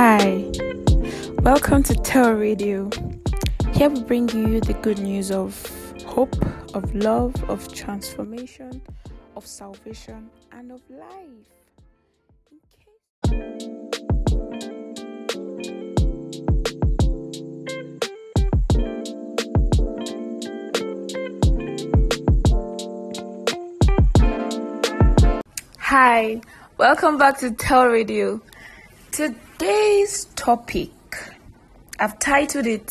Hi, welcome to Tell Radio. Here we bring you the good news of hope, of love, of transformation, of salvation, and of life. Hi, welcome back to Tell Radio. Today's topic, I've titled it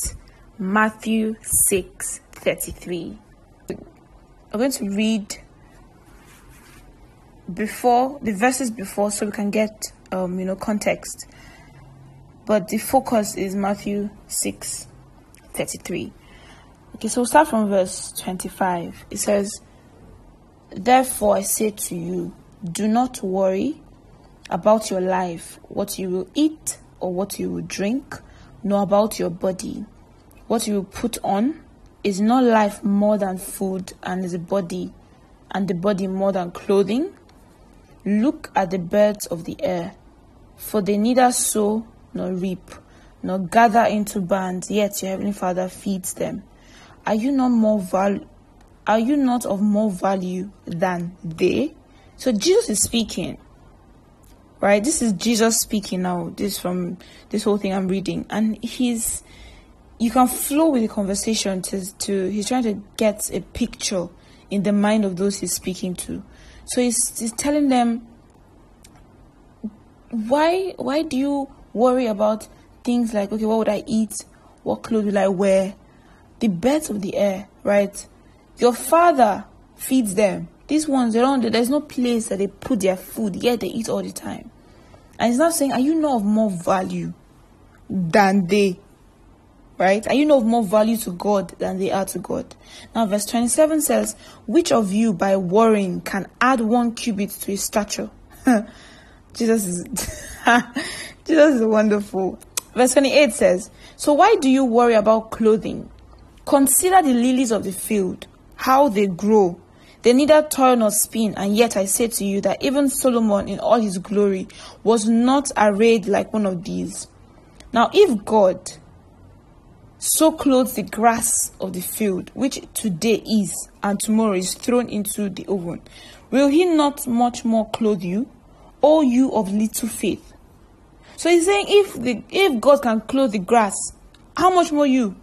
Matthew 6 33. I'm going to read before the verses before so we can get um, you know context. But the focus is Matthew 6 33. Okay, so we'll start from verse 25. It says, Therefore I say to you, do not worry about your life, what you will eat or what you will drink, nor about your body, what you will put on. Is not life more than food, and the body, and the body more than clothing? Look at the birds of the air, for they neither sow nor reap, nor gather into barns, yet your heavenly Father feeds them. Are you not more val- Are you not of more value than they? So Jesus is speaking right? This is jesus speaking now. This from this whole thing i'm reading. And he's you can flow with the conversation to, to he's trying to get a picture in the mind of those he's speaking to. So he's, he's telling them why why do you worry about things like okay what would i eat? What clothes will i wear? The birds of the air right? Your father feeds them these ones they don't there's no place that they put their food. Yet they eat all the time. And it's not saying are you not of more value than they? Right? Are you not of more value to god than they are to god? Now verse 27 says which of you by worrying can add one cubit to his stature? Jesus is jesus is wonderful. Verse 28 says so why do you worry about clothing? Consider the lilies of the field how they grow they neither toil nor spin, and yet I say to you that even Solomon in all his glory was not arrayed like one of these. Now, if God so clothes the grass of the field, which today is and tomorrow is thrown into the oven, will he not much more clothe you, O you of little faith? So he's saying, if the if God can clothe the grass, how much more you?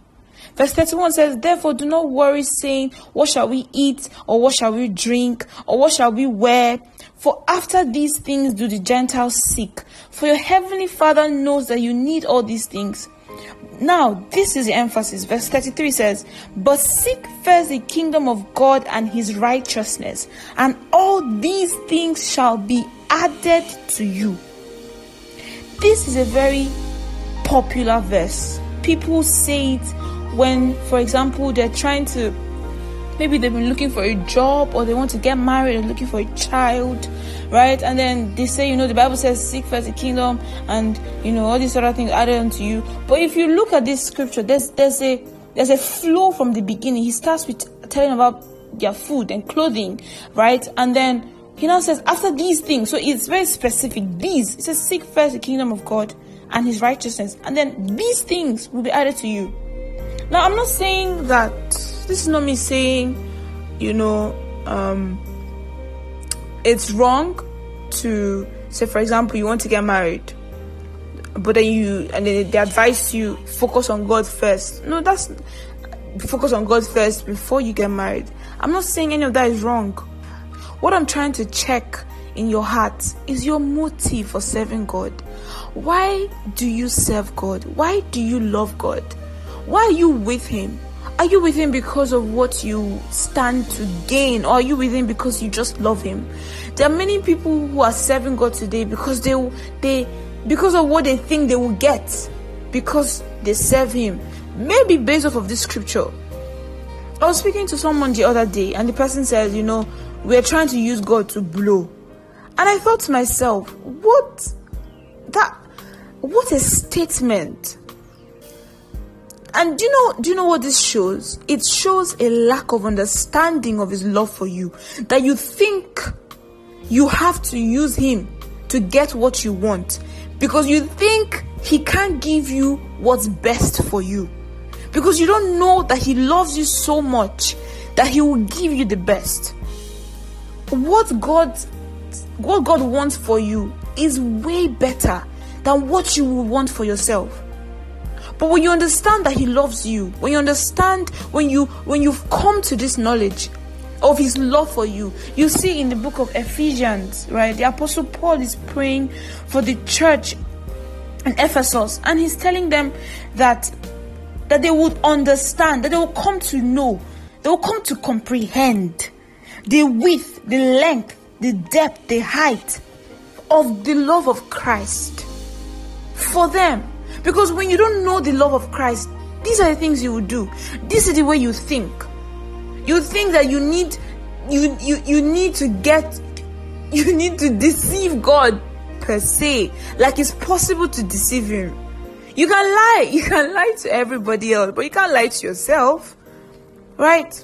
Verse 31 says, Therefore, do not worry, saying, What shall we eat, or what shall we drink, or what shall we wear? For after these things do the Gentiles seek. For your heavenly Father knows that you need all these things. Now, this is the emphasis. Verse 33 says, But seek first the kingdom of God and his righteousness, and all these things shall be added to you. This is a very popular verse. People say it when, for example, they're trying to maybe they've been looking for a job or they want to get married or looking for a child, right? And then they say, you know, the Bible says, seek first the kingdom and you know all these other things added unto you. But if you look at this scripture, there's there's a there's a flow from the beginning. He starts with telling about their food and clothing, right? And then he now says, after these things, so it's very specific. These, it says, seek first the kingdom of God and his righteousness, and then these things will be added to you. Now, I'm not saying that this is not me saying, you know, um, it's wrong to say, for example, you want to get married, but then you and then they advise you focus on God first. No, that's focus on God first before you get married. I'm not saying any of that is wrong. What I'm trying to check in your heart is your motive for serving God. Why do you serve God? Why do you love God? Why are you with Him? Are you with Him because of what you stand to gain, or are you with Him because you just love Him? There are many people who are serving God today because they they because of what they think they will get because they serve Him. Maybe based off of this scripture. I was speaking to someone the other day, and the person said, "You know, we're trying to use God to blow," and I thought to myself, "What that? What a statement!" And do you know do you know what this shows? It shows a lack of understanding of his love for you. That you think you have to use him to get what you want because you think he can't give you what's best for you because you don't know that he loves you so much that he will give you the best what god what god wants for you is way better than what you would want for yourself but when you understand that he loves you when you understand when you when you've come to this knowledge of his love for you. You see in the book of Ephesians, right? The apostle Paul is praying for the church in Ephesus and he's telling them that that they would understand, that they will come to know, they will come to comprehend the width, the length, the depth, the height of the love of Christ for them. Because when you don't know the love of Christ, these are the things you will do. This is the way you think. You think that you need you you you need to get you need to deceive God per se. Like it's possible to deceive him. You can lie. You can lie to everybody else, but you can't lie to yourself. Right?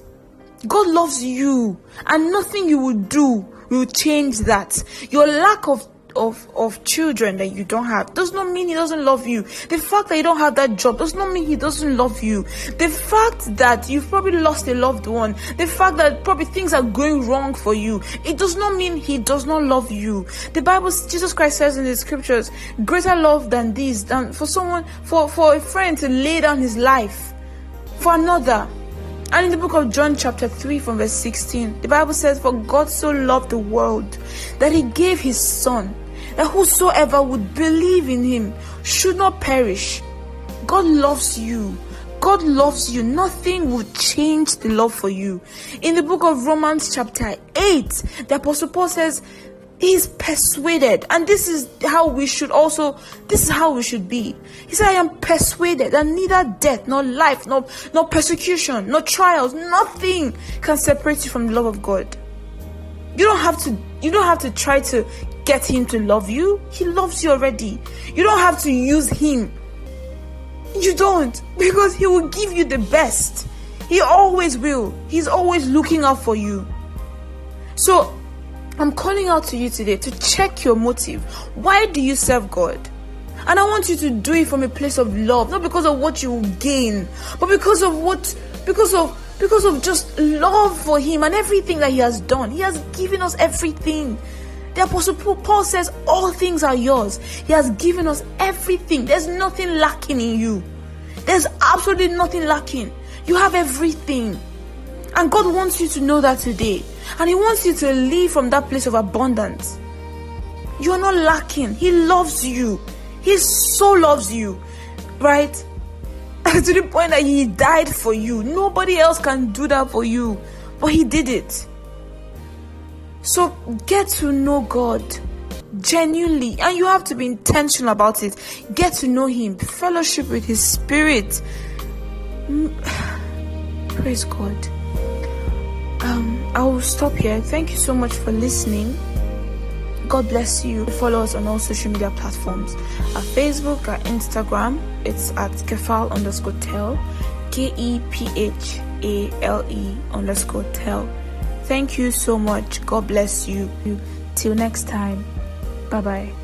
God loves you, and nothing you will do will change that. Your lack of of of children that you don't have does not mean he doesn't love you. The fact that you don't have that job does not mean he doesn't love you. The fact that you've probably lost a loved one the fact that probably things are going wrong for you it does not mean he does not love you. The bible jesus christ says in the scriptures greater love than this than for someone for for a friend to lay down his life for another and in the book of John, chapter 3, from verse 16, the Bible says, For God so loved the world that he gave his Son, that whosoever would believe in him should not perish. God loves you. God loves you. Nothing will change the love for you. In the book of Romans, chapter 8, the Apostle Paul says, He's persuaded, and this is how we should also, this is how we should be. He said, I am persuaded that neither death, nor life, nor, nor persecution, nor trials, nothing can separate you from the love of God. You don't have to, you don't have to try to get him to love you. He loves you already. You don't have to use him. You don't, because he will give you the best. He always will. He's always looking out for you. So, I'm calling out to you today to check your motive. Why do you serve God? And I want you to do it from a place of love, not because of what you will gain, but because of what, because of, because of just love for Him and everything that He has done. He has given us everything. The Apostle Paul says, All things are yours. He has given us everything. There's nothing lacking in you. There's absolutely nothing lacking. You have everything. And God wants you to know that today. And He wants you to live from that place of abundance. You are not lacking. He loves you. He so loves you. Right? to the point that He died for you. Nobody else can do that for you. But He did it. So get to know God genuinely, and you have to be intentional about it. Get to know Him, fellowship with His Spirit. Praise God. I will stop here. Thank you so much for listening. God bless you. Follow us on all social media platforms. Our Facebook, our Instagram, it's at kephale underscore tel, K E P H A L E underscore tel. Thank you so much. God bless you. Till next time. Bye bye.